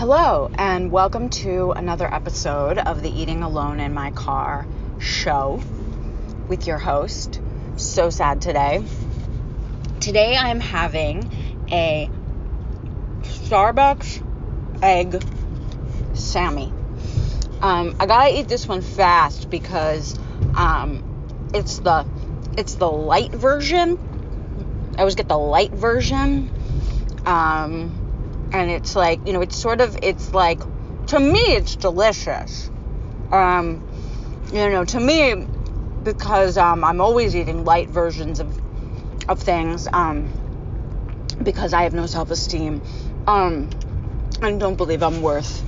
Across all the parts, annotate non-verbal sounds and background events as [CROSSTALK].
Hello, and welcome to another episode of the Eating Alone in My Car show with your host. So sad today. Today I'm having a Starbucks egg Sammy. Um, I gotta eat this one fast because um, it's the it's the light version. I always get the light version. Um, and it's like you know it's sort of it's like to me it's delicious. Um you know to me because um i'm always eating light versions of of things um because i have no self-esteem. Um and don't believe i'm worth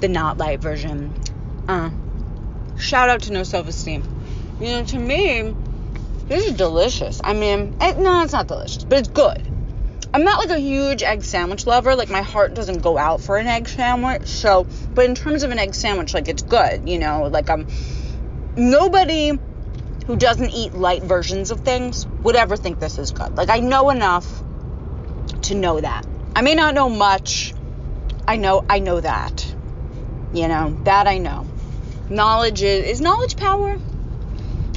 the not light version. Uh shout out to no self-esteem. You know to me this is delicious. I mean it, no it's not delicious but it's good I'm not like a huge egg sandwich lover. Like my heart doesn't go out for an egg sandwich. So, but in terms of an egg sandwich, like it's good, you know. Like um, nobody who doesn't eat light versions of things would ever think this is good. Like I know enough to know that. I may not know much. I know I know that. You know that I know. Knowledge is is knowledge power.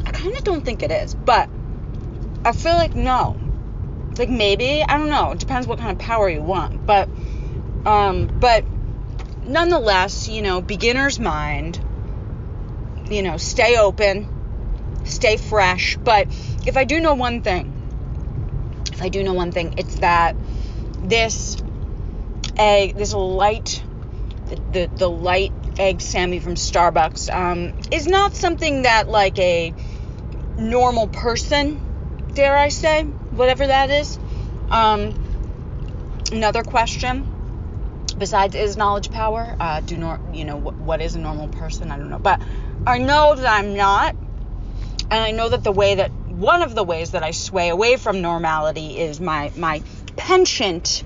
I kind of don't think it is, but I feel like no like maybe i don't know. It depends what kind of power you want. But um but nonetheless you know beginner's mind you know stay open stay fresh. But if i do know one thing if i do know one thing it's that this egg this light the, the, the light egg sammy from starbucks um, is not something that like a normal person dare i say whatever that is. Um, another question besides is knowledge power? Uh, do nor you know what, what is a normal person? I don't know. But i know that i'm not and i know that the way that one of the ways that i sway away from normality is my my penchant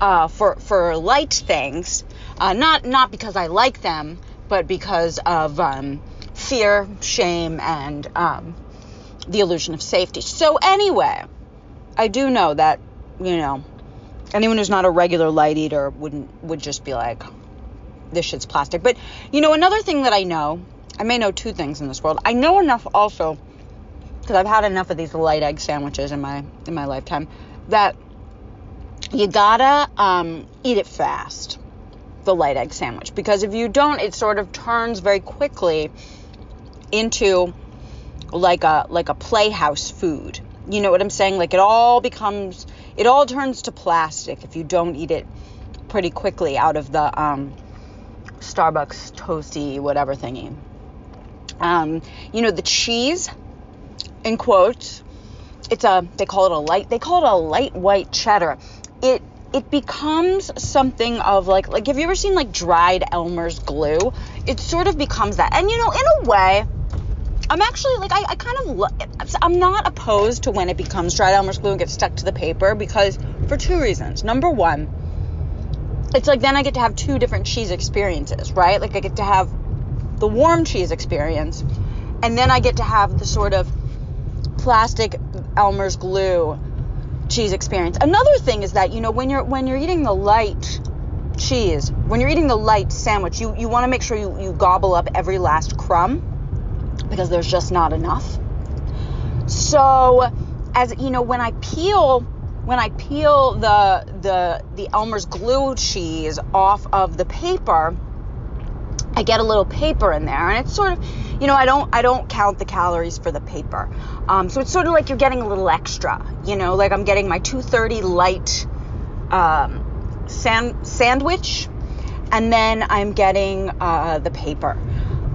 uh, for for light things. Uh, not not because i like them but because of um, fear shame and um, the illusion of safety so anyway I do know that, you know, anyone who's not a regular light eater wouldn't would just be like, this shit's plastic. But you know, another thing that I know, I may know two things in this world. I know enough also because I've had enough of these light egg sandwiches in my in my lifetime that you gotta um, eat it fast the light egg sandwich because if you don't it sort of turns very quickly into like a like a playhouse food you know what I'm saying? Like it all becomes, it all turns to plastic if you don't eat it pretty quickly out of the um, Starbucks toasty whatever thingy. Um, you know the cheese, in quotes, it's a they call it a light they call it a light white cheddar. It it becomes something of like like have you ever seen like dried Elmer's glue? It sort of becomes that, and you know in a way I'm actually like I, I kind of I'm not opposed to when it becomes dried Elmer's glue and gets stuck to the paper because for two reasons. Number one, it's like then I get to have two different cheese experiences, right? Like I get to have the warm cheese experience, and then I get to have the sort of plastic Elmer's glue cheese experience. Another thing is that you know when you're when you're eating the light cheese, when you're eating the light sandwich, you you want to make sure you you gobble up every last crumb because there's just not enough. So, as you know, when I peel when I peel the the the Elmer's glue cheese off of the paper, I get a little paper in there, and it's sort of, you know, I don't I don't count the calories for the paper, um, so it's sort of like you're getting a little extra, you know, like I'm getting my 230 light um, sand, sandwich, and then I'm getting uh, the paper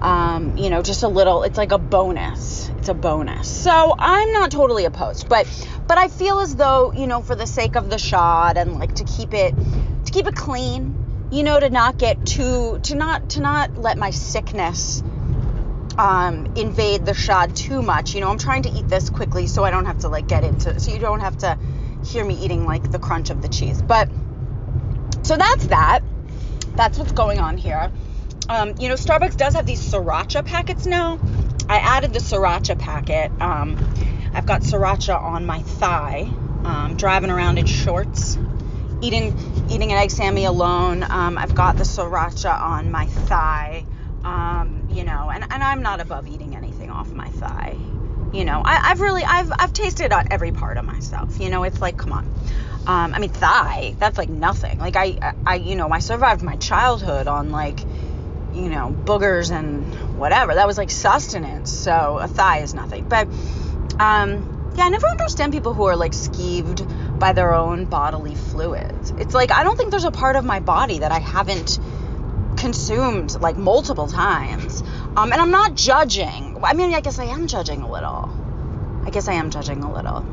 um, you know, just a little, it's like a bonus. It's a bonus. So I'm not totally opposed, but, but I feel as though, you know, for the sake of the shot and like to keep it, to keep it clean, you know, to not get too, to not, to not let my sickness, um, invade the shot too much. You know, I'm trying to eat this quickly so I don't have to like get into, so you don't have to hear me eating like the crunch of the cheese. But, so that's that. That's what's going on here. Um, you know, Starbucks does have these sriracha packets now. I added the sriracha packet. Um, I've got sriracha on my thigh, um, driving around in shorts, eating eating an egg Sammy alone. Um, I've got the sriracha on my thigh. Um, you know, and, and I'm not above eating anything off my thigh. You know, I, have really I've I've tasted every part of myself. You know, it's like come on. Um, I mean thigh, that's like nothing. Like I I you know I survived my childhood on like you know boogers and whatever. That was like sustenance. So a thigh is nothing. But um, yeah, I never understand people who are like skeeved by their own bodily fluids. It's like I don't think there's a part of my body that I haven't consumed like multiple times. Um, and I'm not judging. I mean, I guess I am judging a little. I guess I am judging a little.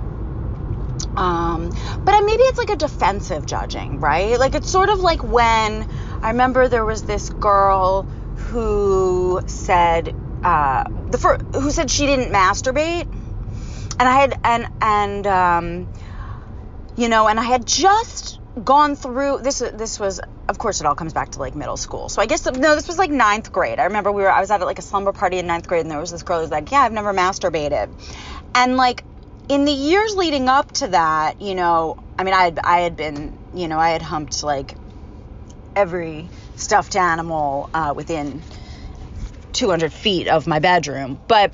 Um, but maybe it's like a defensive judging, right? Like it's sort of like when I remember there was this girl who said uh, the fir- who said she didn't masturbate, and I had and and um, you know, and I had just gone through this. This was, of course, it all comes back to like middle school. So I guess no, this was like ninth grade. I remember we were I was at like a slumber party in ninth grade, and there was this girl who was like, "Yeah, I've never masturbated," and like in the years leading up to that, you know, I mean, I had I had been, you know, I had humped like every stuffed animal uh, within 200 feet of my bedroom, but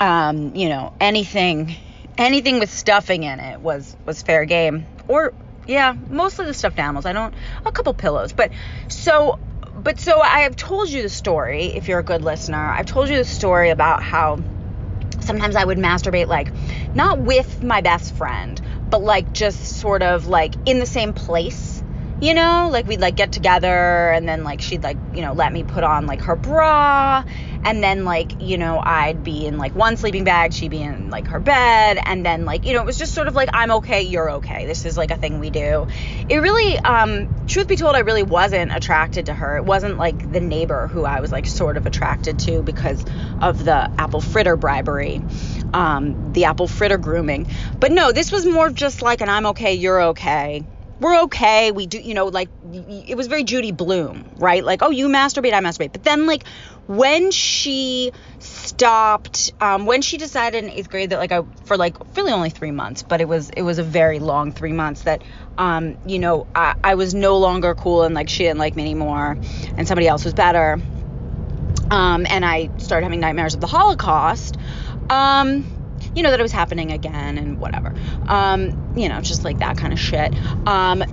um, you know, anything anything with stuffing in it was was fair game. Or yeah, mostly the stuffed animals. I don't a couple pillows, but so but so I have told you the story if you're a good listener. I've told you the story about how sometimes I would masturbate like not with my best friend, but like just sort of like in the same place you know like we'd like get together and then like she'd like you know let me put on like her bra. And then like you know i'd be in like one sleeping bag she'd be in like her bed. And then like you know it was just sort of like i'm okay you're okay. This is like a thing we do. It really um truth be told i really wasn't attracted to her. It wasn't like the neighbor who i was like sort of attracted to because of the apple fritter bribery um the apple fritter grooming. But no this was more just like an i'm okay you're okay we're okay. We do, you know, like it was very Judy Blume, right? Like, oh, you masturbate, I masturbate. But then, like, when she stopped, um, when she decided in eighth grade that, like, I for like really only three months, but it was it was a very long three months that, um, you know, I, I was no longer cool and like she didn't like me anymore, and somebody else was better. Um, and I started having nightmares of the Holocaust. Um, you know, that it was happening again and whatever. Um, you know, just like that kind of shit. Um,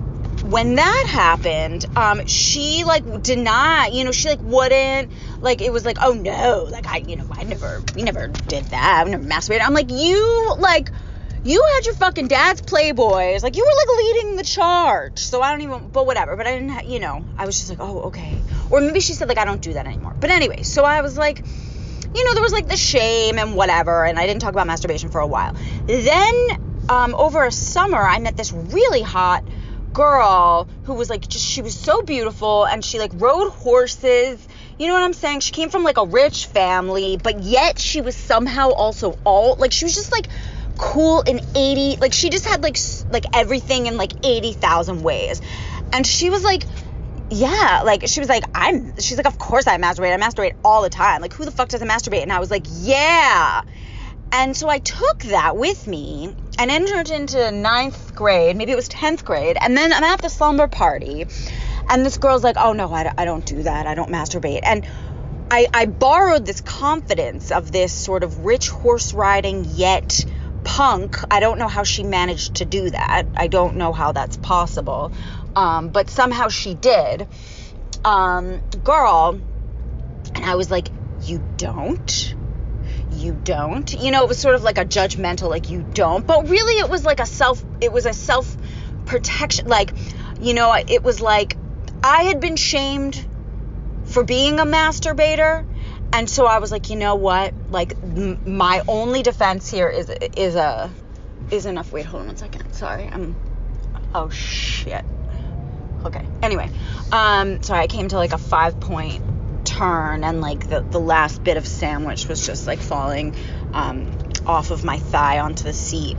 when that happened, um, she like not, you know, she like wouldn't, like it was like, oh no, like I, you know, I never, we never did that, I never masturbated. I'm like, you like, you had your fucking dad's playboys, like you were like leading the charge. So I don't even, but whatever. But I didn't, ha- you know, I was just like, oh okay. Or maybe she said like I don't do that anymore. But anyway, so I was like you know, there was like the shame and whatever, and I didn't talk about masturbation for a while. Then, um, over a summer, I met this really hot girl who was like, just, she was so beautiful, and she like rode horses. You know what I'm saying? She came from like a rich family, but yet she was somehow also all, like, she was just like, cool in 80 like she just had like like everything in like 80,000 ways and she was like yeah, like she was like, I'm, she's like, of course I masturbate. I masturbate all the time. Like, who the fuck doesn't masturbate? And I was like, yeah. And so I took that with me and entered into ninth grade, maybe it was 10th grade. And then I'm at the slumber party, and this girl's like, oh no, I, I don't do that. I don't masturbate. And I, I borrowed this confidence of this sort of rich horse riding, yet punk. I don't know how she managed to do that. I don't know how that's possible um, but somehow she did. Um, girl, and I was like, you don't? You don't? You know, it was sort of like a judgmental, like, you don't. But really, it was like a self, it was a self protection. Like, you know, it was like I had been shamed for being a masturbator. And so I was like, you know what? Like, m- my only defense here is is a is enough. Wait, hold on one second. Sorry, I'm. Oh shit. Okay. Anyway, um, sorry, I came to like a five point turn and like the, the last bit of sandwich was just like falling um, off of my thigh onto the seat.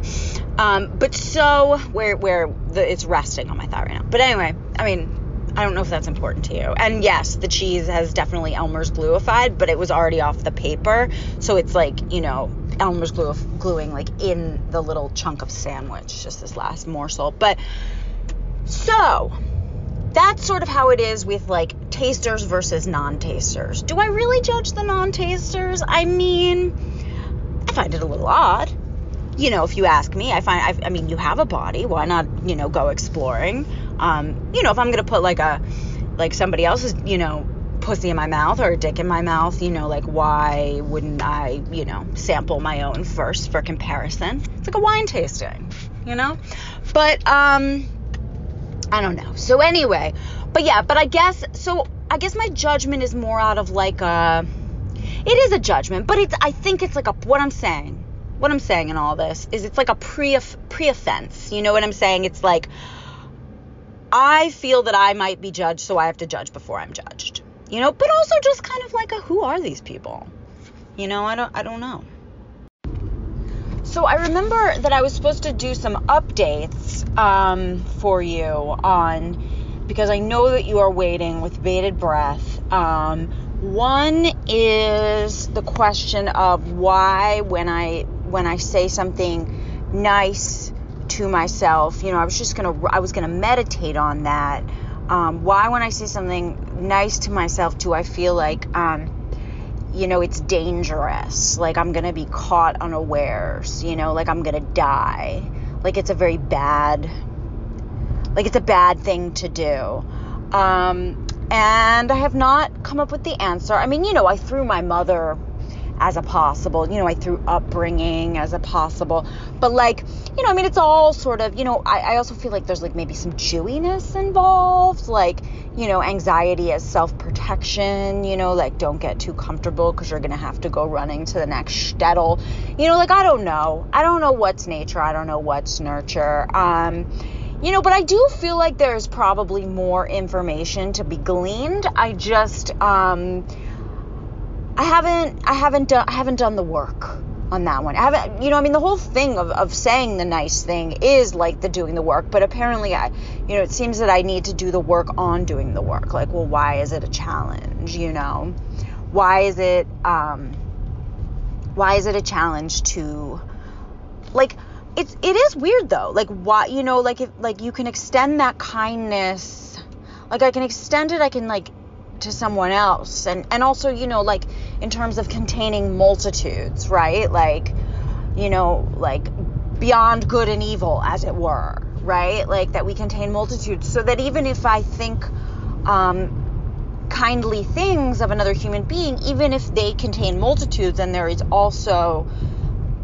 Um, but so where where the, it's resting on my thigh right now. But anyway, I mean, I don't know if that's important to you. And yes, the cheese has definitely Elmer's gluified, but it was already off the paper, so it's like you know Elmer's glue gluing like in the little chunk of sandwich, just this last morsel. But so that's sort of how it is with like tasters versus non-tasters. Do I really judge the non-tasters? I mean, I find it a little odd. You know, if you ask me, I find I, I mean, you have a body. Why not, you know, go exploring? Um, you know, if I'm gonna put like a like somebody else's, you know, pussy in my mouth or a dick in my mouth, you know, like why wouldn't I, you know, sample my own first for comparison? It's like a wine tasting, you know? But um I don't know. So anyway, but yeah, but I guess so I guess my judgment is more out of like a it is a judgment, but it's I think it's like a what I'm saying. What I'm saying in all this is it's like a pre pre offense. You know what I'm saying? It's like I feel that I might be judged, so I have to judge before I'm judged you know, but also just kind of like a who are these people? You know, I don't I don't know. So I remember that I was supposed to do some updates um, for you on because I know that you are waiting with bated breath. Um, one is the question of why when I when I say something nice to myself, you know, I was just gonna I was gonna meditate on that um, why, when I say something nice to myself, do I feel like, um, you know, it's dangerous? Like I'm going to be caught unawares, you know, like I'm going to die. Like it's a very bad, like it's a bad thing to do. Um, and I have not come up with the answer. I mean, you know, I threw my mother as a possible, you know, I threw upbringing as a possible, but like, you know, I mean, it's all sort of, you know, I, I also feel like there's like maybe some Jewiness involved, like, you know, anxiety as self protection, you know, like don't get too comfortable because you're going to have to go running to the next shtetl. You know, like, I don't know. I don't know what's nature. I don't know what's nurture. Um, you know, but I do feel like there's probably more information to be gleaned. I just, um, I haven't, I haven't done, I haven't done the work on that one. I haven't, you know, I mean, the whole thing of, of saying the nice thing is like the doing the work, but apparently, I, you know, it seems that I need to do the work on doing the work. Like, well, why is it a challenge? You know, why is it, um, why is it a challenge to, like, it's it is weird though. Like, why, you know, like if like you can extend that kindness, like I can extend it, I can like to someone else, and and also, you know, like in terms of containing multitudes, right? Like, you know, like beyond good and evil, as it were, right? Like that we contain multitudes, so that even if I think um, kindly things of another human being, even if they contain multitudes, and there is also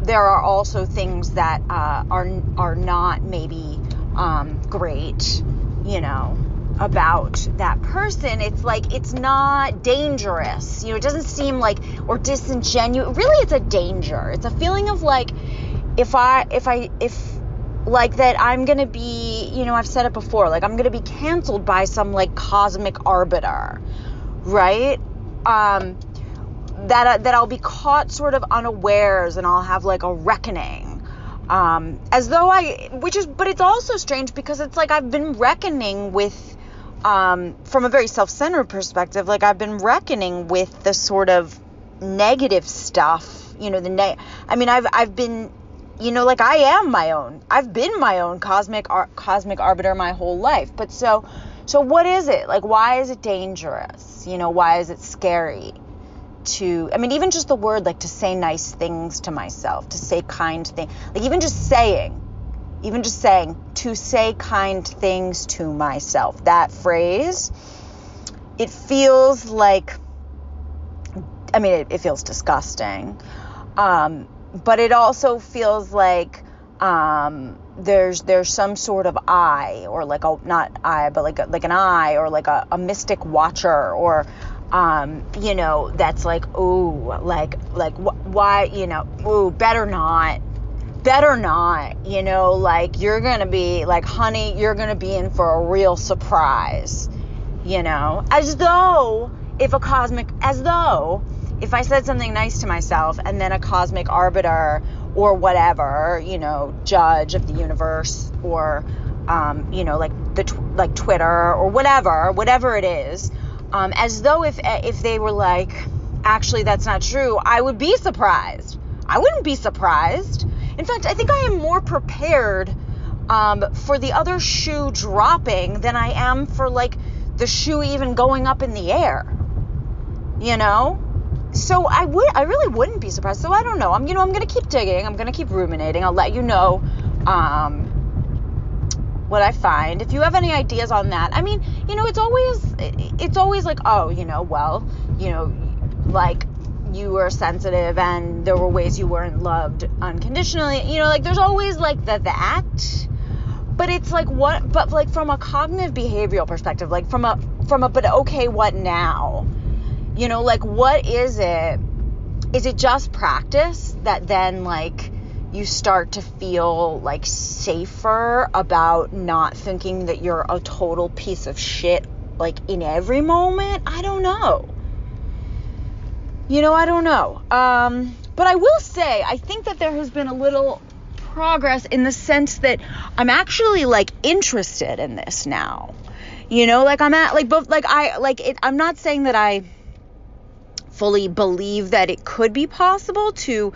there are also things that uh, are are not maybe um, great, you know, about that person, it's like it's not dangerous. You know, it doesn't seem like or disingenuous. Really, it's a danger. It's a feeling of like if I if I if like that I'm going to be, you know, I've said it before, like I'm going to be canceled by some like cosmic arbiter, right? Um that that I'll be caught sort of unawares and I'll have like a reckoning. Um, as though I, which is, but it's also strange because it's like I've been reckoning with um, from a very self-centered perspective, like I've been reckoning with the sort of negative stuff, you know, the ne- I mean, I've I've been, you know, like I am my own. I've been my own cosmic ar- cosmic arbiter my whole life. But so so what is it? Like why is it dangerous? You know, why is it scary? To, I mean, even just the word like to say nice things to myself, to say kind things, like even just saying, even just saying to say kind things to myself. That phrase, it feels like, I mean, it, it feels disgusting. Um, but it also feels like um, there's there's some sort of eye or like a not eye but like a, like an eye or like a, a mystic watcher or um, you know that's like ooh like like wh- why you know ooh better not better not, you know, like you're going to be like, honey, you're going to be in for a real surprise, you know, as though if a cosmic, as though if I said something nice to myself and then a cosmic arbiter or whatever, you know, judge of the universe or, um, you know, like the, tw- like Twitter or whatever, whatever it is, um, as though if, if they were like, actually, that's not true, I would be surprised. I wouldn't be surprised in fact, I think I am more prepared um, for the other shoe dropping than I am for like the shoe even going up in the air. You know? So I would I really wouldn't be surprised. So I don't know. I'm you know, I'm gonna keep digging, I'm gonna keep ruminating. I'll let you know um what I find. If you have any ideas on that, I mean, you know, it's always it's always like, oh, you know, well, you know, like you were sensitive and there were ways you weren't loved unconditionally. You know, like there's always like the that. But it's like what but like from a cognitive behavioral perspective, like from a from a but okay, what now? You know, like what is it? Is it just practice that then like you start to feel like safer about not thinking that you're a total piece of shit like in every moment? I don't know. You know, I don't know. Um, but I will say, I think that there has been a little progress in the sense that I'm actually like interested in this now. You know, like I'm at like both like I like it I'm not saying that I fully believe that it could be possible to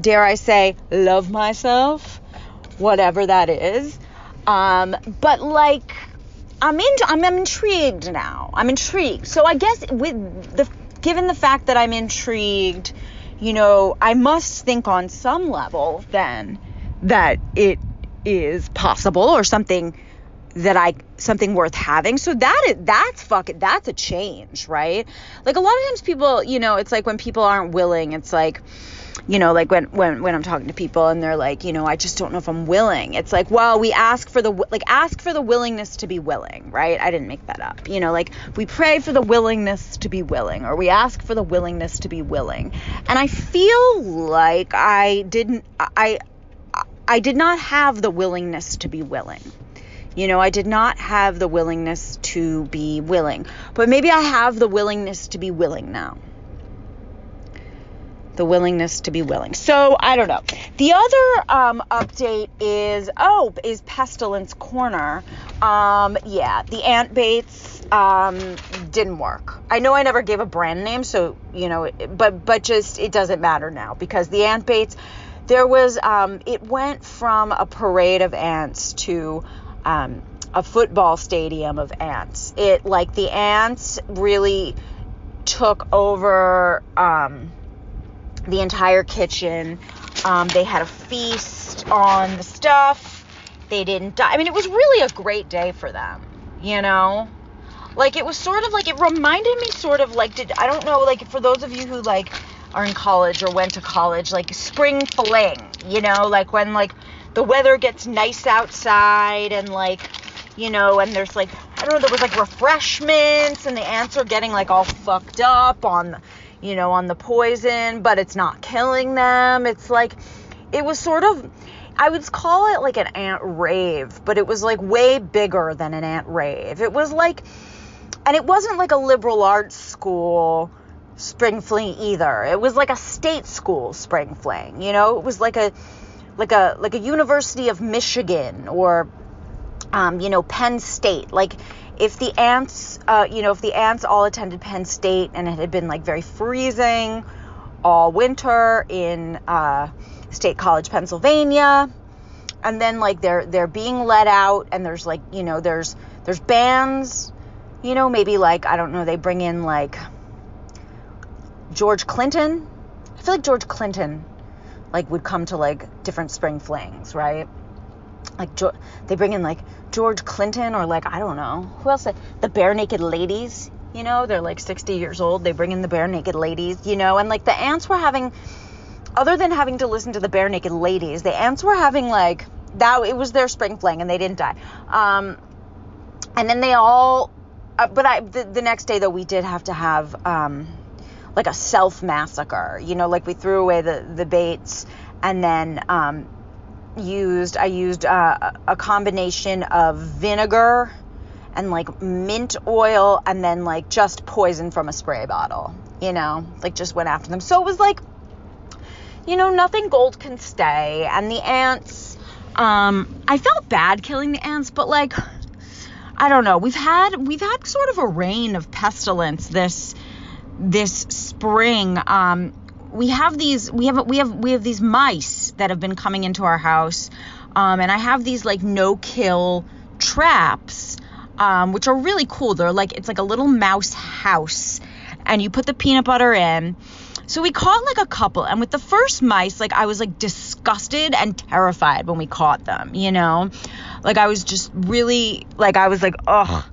dare I say, love myself, whatever that is. Um, but like, I'm in, I'm, I'm intrigued now. I'm intrigued. So I guess with the, given the fact that I'm intrigued, you know, I must think on some level then that it is possible or something that I something worth having. So that is that's fucking that's a change, right? Like a lot of times people, you know, it's like when people aren't willing, it's like you know like when when when I'm talking to people and they're like you know I just don't know if I'm willing. It's like well we ask for the like ask for the willingness to be willing right? I didn't make that up. You know like we pray for the willingness to be willing or we ask for the willingness to be willing. And I feel like I didn't I I did not have the willingness to be willing. You know, I did not have the willingness to be willing, but maybe I have the willingness to be willing now the willingness to be willing. So I don't know. The other um, update is oh is pestilence corner. Um, yeah, the ant baits um, didn't work. I know I never gave a brand name, so you know, but but just it doesn't matter now because the ant baits. There was um, it went from a parade of ants to um, a football stadium of ants. It like the ants really took over um, the entire kitchen. Um, they had a feast on the stuff. They didn't die. I mean, it was really a great day for them, you know? Like, it was sort of like, it reminded me sort of like, did, I don't know, like, for those of you who, like, are in college or went to college, like, spring fling, you know? Like, when, like, the weather gets nice outside and, like, you know, and there's like, I don't know, there was like refreshments and the ants are getting like all fucked up on you know, on the poison, but it's not killing them. It's like, it was sort of, I would call it like an ant rave, but it was like way bigger than an ant rave. It was like, and it wasn't like a liberal arts school spring fling either. It was like a state school spring fling, you know? It was like a, like a, like a University of Michigan or, um, you know, Penn State. Like, if the ants, uh, you know, if the ants all attended Penn State and it had been like very freezing all winter in uh, State College, Pennsylvania, and then like they're they're being let out and there's like you know there's there's bands, you know, maybe like I don't know they bring in like George Clinton. I feel like George Clinton like would come to like different spring flings, right? Like they bring in like George Clinton or like I don't know who else. The Barenaked Ladies, you know, they're like 60 years old. They bring in the Barenaked Ladies, you know, and like the ants were having, other than having to listen to the Barenaked Ladies, the ants were having like that. It was their spring fling, and they didn't die. Um, and then they all, uh, but I the, the, next day though we did have to have um, like a self massacre, you know, like we threw away the the baits and then um, used I used uh, a combination of vinegar and like mint oil and then like just poison from a spray bottle, you know, like just went after them. So it was like you know, nothing gold can stay and the ants um I felt bad killing the ants, but like I don't know. We've had we've had sort of a reign of pestilence this this spring. Um we have these we have we have we have these mice that have been coming into our house um, and i have these like no kill traps um, which are really cool. They're like it's like a little mouse house, and you put the peanut butter in. So we caught like a couple, and with the first mice, like I was like disgusted and terrified when we caught them. You know, like I was just really like I was like, ugh,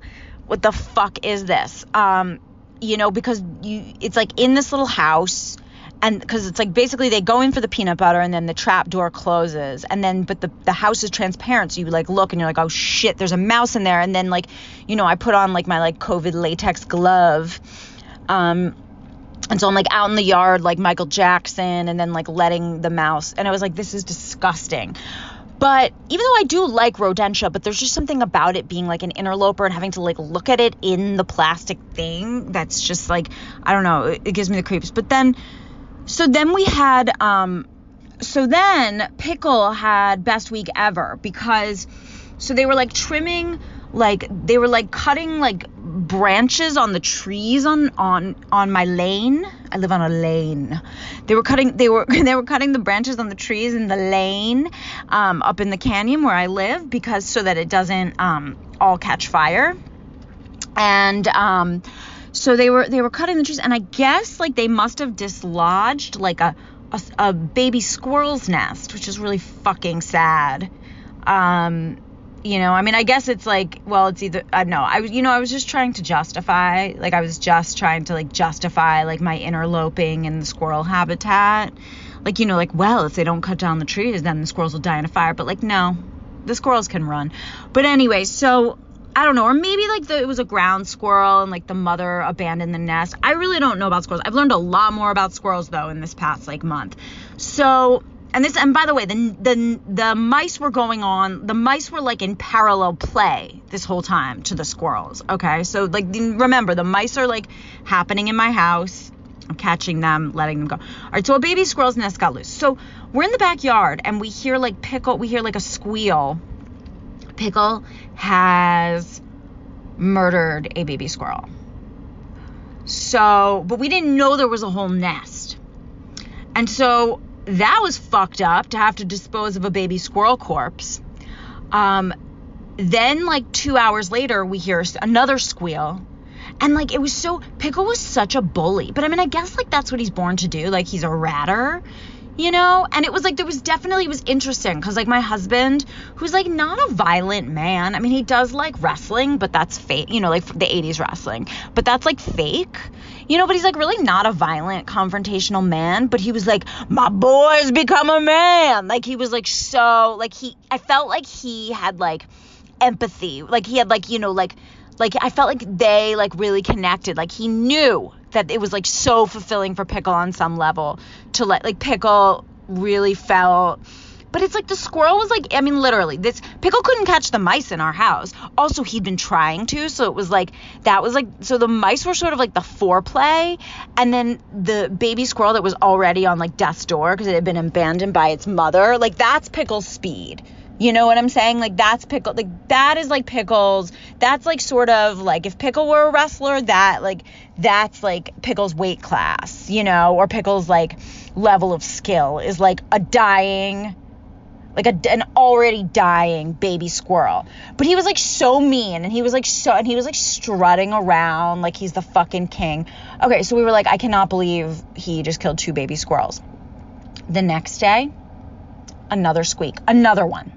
what the fuck is this? Um, you know, because you it's like in this little house and because it's like basically they go in for the peanut butter and then the trap door closes. And then but the, the house is transparent so you like look and you're like oh shit there's a mouse in there. And then like you know i put on like my like covid latex glove um and so i'm like out in the yard like michael jackson and then like letting the mouse. And i was like this is disgusting. But even though I do like rodentia, but there's just something about it being like an interloper and having to like look at it in the plastic thing that's just like I don't know, it, gives me the creeps. But then so then we had um so then Pickle had best week ever because so they were like trimming like they were like cutting like branches on the trees on on on my lane. I live on a lane. They were cutting they were [LAUGHS] they were cutting the branches on the trees in the lane um, up in the canyon where I live because so that it doesn't um, all catch fire. And um, so they were they were cutting the trees and I guess like they must have dislodged like a a, a baby squirrel's nest, which is really fucking sad. Um, you know i mean i guess it's like well it's either i uh, know. I was you know i was just trying to justify like i was just trying to like justify like my interloping in the squirrel habitat. Like you know like well if they don't cut down the trees then the squirrels will die in a fire but like no the squirrels can run. But anyway so I don't know, or maybe like the, it was a ground squirrel and like the mother abandoned the nest. I really don't know about squirrels. I've learned a lot more about squirrels though in this past like month. So and this and by the way the the the mice were going on the mice were like in parallel play this whole time to the squirrels okay so like remember the mice are like happening in my house i'm catching them letting them go all right so a baby squirrel's nest got loose so we're in the backyard and we hear like pickle we hear like a squeal pickle has murdered a baby squirrel so but we didn't know there was a whole nest and so that was fucked up to have to dispose of a baby squirrel corpse. Um, then, like two hours later, we hear another squeal. And like it was so Pickle was such a bully. But I mean I guess like that's what he's born to do. Like he's a ratter, you know? And it was like there was definitely it was interesting because like my husband, who's like not a violent man. I mean he does like wrestling, but that's fake, you know, like the 80s wrestling. But that's like fake you know, but he's like really not a violent, confrontational man. But he was like, my boy's become a man. Like he was like so, like he, I felt like he had like empathy. Like he had like, you know, like, like I felt like they like really connected. Like he knew that it was like so fulfilling for Pickle on some level to let like Pickle really felt but it's like the squirrel was like, I mean, literally, this pickle couldn't catch the mice in our house. Also, he'd been trying to, so it was like that was like so the mice were sort of like the foreplay, and then the baby squirrel that was already on like death's door because it had been abandoned by its mother. Like that's pickle's speed. You know what I'm saying? Like that's pickle like that is like pickles. That's like sort of like if pickle were a wrestler, that like that's like pickle's weight class, you know, or pickle's like level of skill is like a dying like a, an already dying baby squirrel. But he was like so mean and he was like so, and he was like strutting around like he's the fucking king. Okay, so we were like, I cannot believe he just killed two baby squirrels. The next day, another squeak, another one.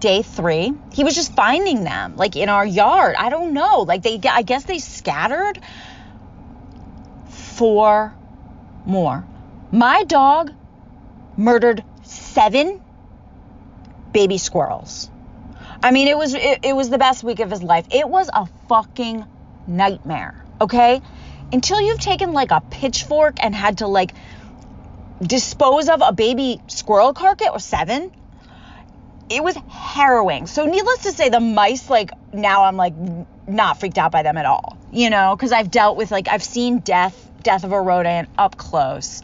Day three, he was just finding them like in our yard. I don't know. Like they, I guess they scattered. Four more. My dog murdered seven baby squirrels. I mean, it was it, it was the best week of his life. It was a fucking nightmare. Okay, until you've taken like a pitchfork and had to like dispose of a baby squirrel carcass or seven. It was harrowing. So needless to say, the mice like now I'm like not freaked out by them at all. You know, because I've dealt with like I've seen death death of a rodent up close.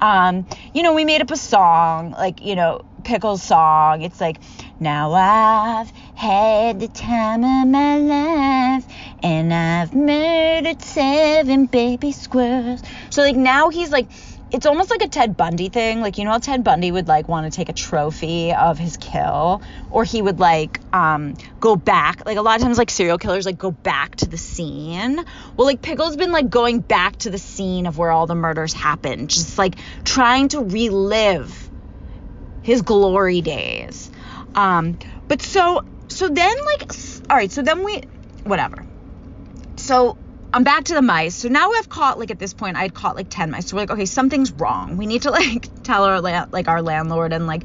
Um, you know, we made up a song, like, you know, Pickle's song. It's like, now I've had the time of my life and I've murdered seven baby squirrels. So, like, now he's like, it's almost like a Ted Bundy thing. Like you know how Ted Bundy would like want to take a trophy of his kill, or he would like um go back. Like a lot of times, like serial killers like go back to the scene. Well, like Pickle's been like going back to the scene of where all the murders happened, just like trying to relive his glory days. Um, but so so then like all right, so then we whatever. So I'm back to the mice. So now I've caught like at this point I'd caught like 10 mice. So we're like, okay, something's wrong. We need to [LAUGHS] like tell our la- like our landlord and like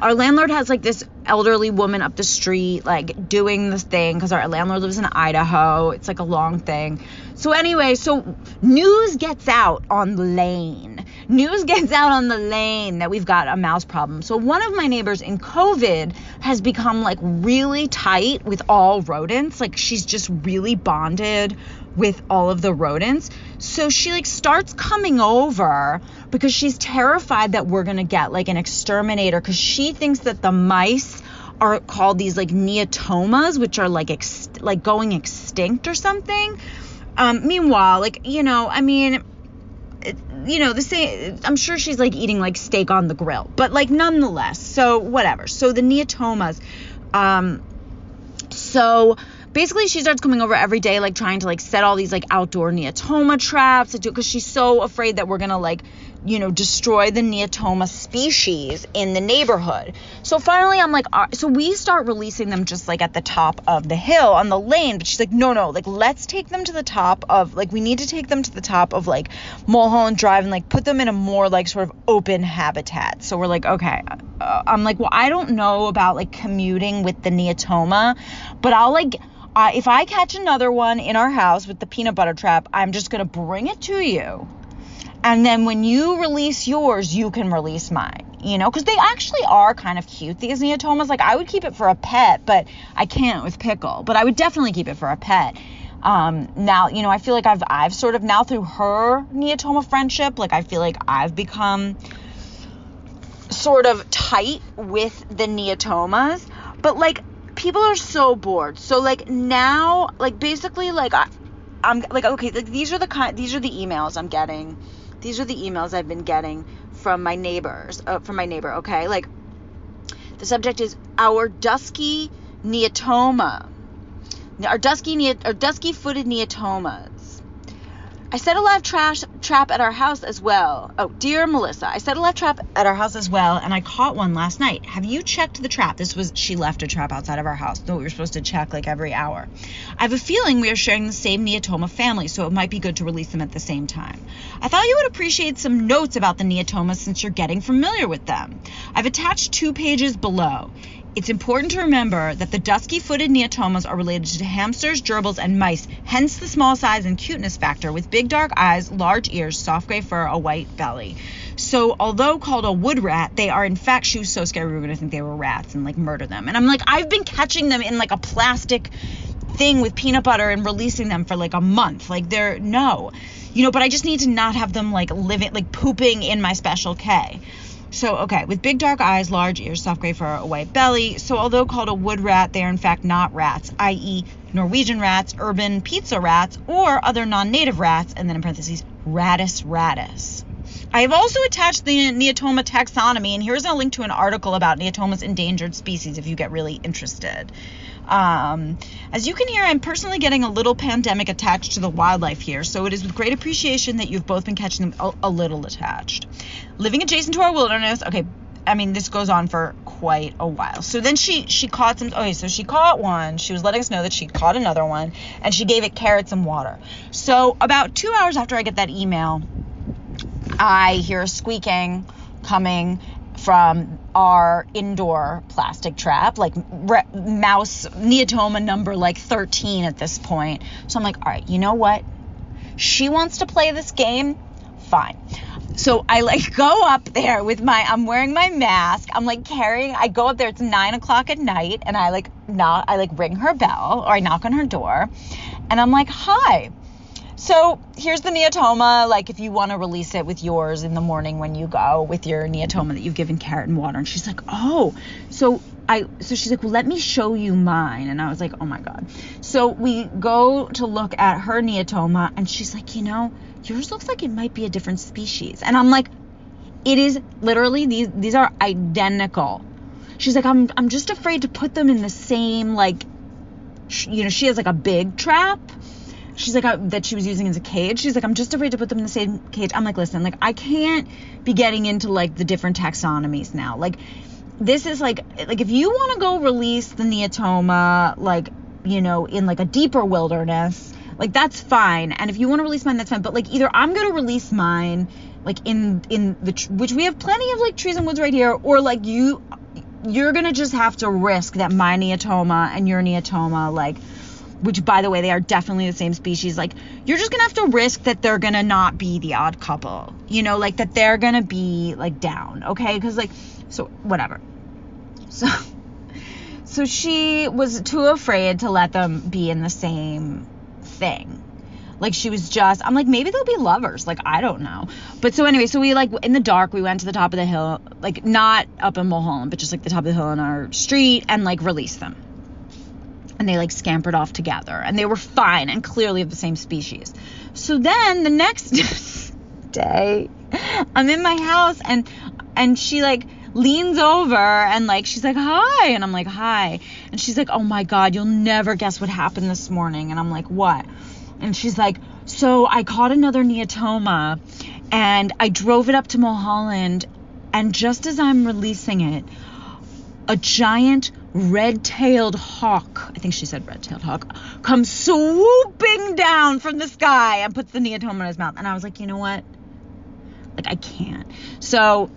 our landlord has like this elderly woman up the street like doing this thing because our landlord lives in Idaho. It's like a long thing. So anyway, so news gets out on the lane. News [LAUGHS] gets out on the lane that we've got a mouse problem. So one of my neighbors in COVID has become like really tight with all rodents. Like she's just really bonded with all of the rodents. So she like starts coming over because she's terrified that we're going to get like an exterminator cuz she thinks that the mice are called these like neotomas which are like ex- like going extinct or something. Um meanwhile, like, you know, I mean, you know, the same I'm sure she's like eating like steak on the grill, but like nonetheless. So whatever. So the neotomas um so basically she starts coming over every day like trying to like set all these like outdoor neotoma traps to do, because she's so afraid that we're gonna like you know destroy the neotoma species in the neighborhood. So finally i'm like so we start releasing them just like at the top of the hill on the lane but she's like no no like let's take them to the top of like we need to take them to the top of like mulholland drive and like put them in a more like sort of open habitat. So we're like okay uh, i'm like well i don't know about like commuting with the neotoma but i'll like uh, if I catch another one in our house with the peanut butter trap, I'm just going to bring it to you. And then when you release yours, you can release mine, you know, because they actually are kind of cute, these neotomas. Like, I would keep it for a pet, but I can't with Pickle, but I would definitely keep it for a pet. Um, now, you know, I feel like I've, I've sort of now through her neotoma friendship, like, I feel like I've become sort of tight with the neotomas, but like, people are so bored. So like now, like basically, like I, I'm like okay, like these are the kind, these are the emails I'm getting. These are the emails I've been getting from my neighbors, uh, from my neighbor. Okay, like the subject is our dusky neotoma, our dusky ne- our dusky footed neotomas. I set a live trash trap at our house as well. Oh, dear Melissa, I set a live trap at our house as well, and I caught one last night. Have you checked the trap? This was she left a trap outside of our house. No, we were supposed to check like every hour. I have a feeling we are sharing the same Neotoma family, so it might be good to release them at the same time. I thought you would appreciate some notes about the Neotomas since you're getting familiar with them. I've attached two pages below. It's important to remember that the dusky footed neotomas are related to hamsters, gerbils, and mice, hence the small size and cuteness factor, with big dark eyes, large ears, soft gray fur, a white belly. So, although called a wood rat, they are in fact, she was so scared we were going to think they were rats and like murder them. And I'm like, I've been catching them in like a plastic thing with peanut butter and releasing them for like a month. Like, they're no, you know, but I just need to not have them like living, like pooping in my special K. So, okay, with big dark eyes, large ears, soft gray fur, a white belly. So, although called a wood rat, they are in fact not rats, i.e., Norwegian rats, urban pizza rats, or other non native rats, and then in parentheses, Rattus rattus. I have also attached the Neotoma taxonomy, and here's a link to an article about Neotoma's endangered species if you get really interested. Um, as you can hear, I'm personally getting a little pandemic attached to the wildlife here, so it is with great appreciation that you've both been catching them a, a little attached. Living adjacent to our wilderness, okay, I mean, this goes on for quite a while. So then she she caught some. Okay, so she caught one. She was letting us know that she caught another one, and she gave it carrots and water. So about two hours after I get that email, I hear a squeaking coming from our indoor plastic trap, like re- mouse neotoma number like 13 at this point. So I'm like, all right, you know what? She wants to play this game. Fine. So I like [LAUGHS] go up there with my, I'm wearing my mask. I'm like carrying, I go up there. It's nine o'clock at night, and I like knock, I like ring her bell or I knock on her door, and I'm like, hi. So here's the neotoma. Like if you want to release it with yours in the morning when you go with your neotoma that you've given carrot and water. And she's like, oh, so I so she's like, well, let me show you mine, and I was like, oh my god. So we go to look at her neotoma, and she's like, you know, yours looks like it might be a different species, and I'm like, it is literally these these are identical. She's like, I'm I'm just afraid to put them in the same like, you know, she has like a big trap. She's like uh, that she was using as a cage. She's like, I'm just afraid to put them in the same cage. I'm like, listen, like I can't be getting into like the different taxonomies now. Like this is like like if you want to go release the neotoma like you know in like a deeper wilderness like that's fine and if you want to release mine that's fine but like either i'm going to release mine like in in the tr- which we have plenty of like trees and woods right here or like you you're going to just have to risk that my neotoma and your neotoma like which by the way they are definitely the same species like you're just gonna have to risk that they're gonna not be the odd couple you know like that they're gonna be like down okay? Because like so whatever. So [LAUGHS] so she was too afraid to let them be in the same thing. Like she was just i'm like maybe they'll be lovers like i don't know. But so anyway so we like in the dark we went to the top of the hill like not up in mulholland but just like the top of the hill on our street and like released them and they like scampered off together and they were fine and clearly of the same species. So then the next [LAUGHS] day I'm in my house and and she like leans over and like she's like hi and I'm like hi and she's like oh my god you'll never guess what happened this morning and I'm like what and she's like so I caught another neotoma and I drove it up to Mulholland and just as I'm releasing it a giant red-tailed hawk, I think she said red-tailed hawk, comes swooping down from the sky and puts the neotoma in his mouth. And I was like, you know what? Like I can't. So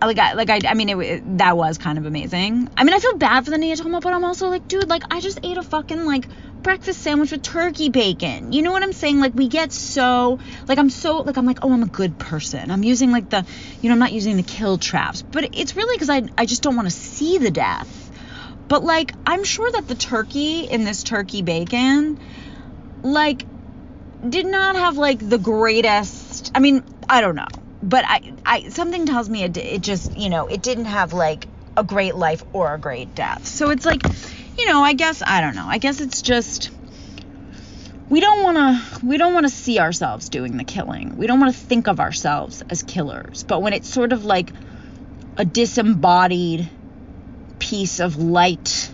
like I like I I mean it, it, that was kind of amazing. I mean I feel bad for the neotoma, but I'm also like, dude, like I just ate a fucking like breakfast sandwich with turkey bacon. You know what I'm saying? Like we get so like I'm so like I'm like, oh, I'm a good person. I'm using like the you know, I'm not using the kill traps. But it's really cuz I I just don't want to see the death. But like I'm sure that the turkey in this turkey bacon like did not have like the greatest I mean, I don't know. But I I something tells me it it just, you know, it didn't have like a great life or a great death. So it's like you know, I guess I don't know. I guess it's just we don't want to we don't want to see ourselves doing the killing. We don't want to think of ourselves as killers. But when it's sort of like a disembodied piece of light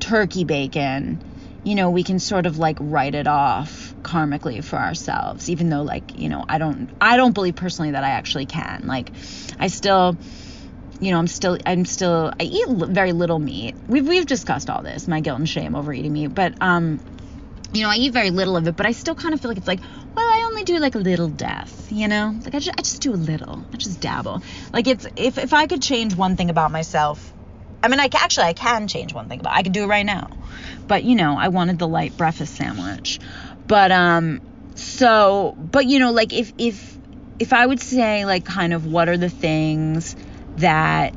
turkey bacon, you know, we can sort of like write it off karmically for ourselves even though like, you know, I don't I don't believe personally that I actually can. Like I still you know, I'm still, I'm still, I eat very little meat. We've, we've discussed all this, my guilt and shame over eating meat, but, um, you know, I eat very little of it, but I still kind of feel like it's like, well, I only do like a little death, you know? Like I just, I just do a little. I just dabble. Like it's, if, if I could change one thing about myself, I mean, I actually, I can change one thing but I could do it right now. But, you know, I wanted the light breakfast sandwich. But, um, so, but, you know, like if, if, if I would say like kind of what are the things that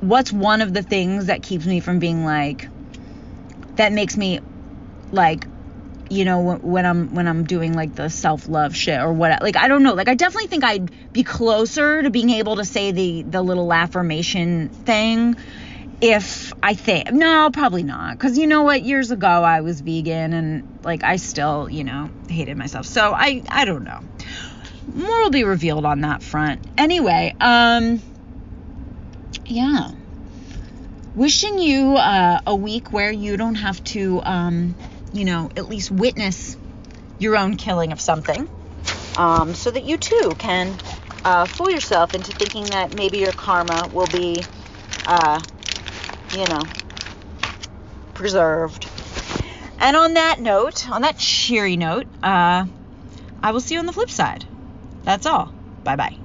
what's one of the things that keeps me from being like that makes me like you know when I'm when I'm doing like the self-love shit or what like I don't know like I definitely think I'd be closer to being able to say the the little affirmation thing if I think no probably not. Cuz you know what? Years ago I was vegan and like I still you know hated myself. So I I don't know. More will be revealed on that front. Anyway um yeah. Wishing you uh, a week where you don't have to, um, you know, at least witness your own killing of something, um, so that you too can uh, fool yourself into thinking that maybe your karma will be, uh, you know, preserved. And on that note, on that cheery note, uh, I will see you on the flip side. That's all. Bye bye.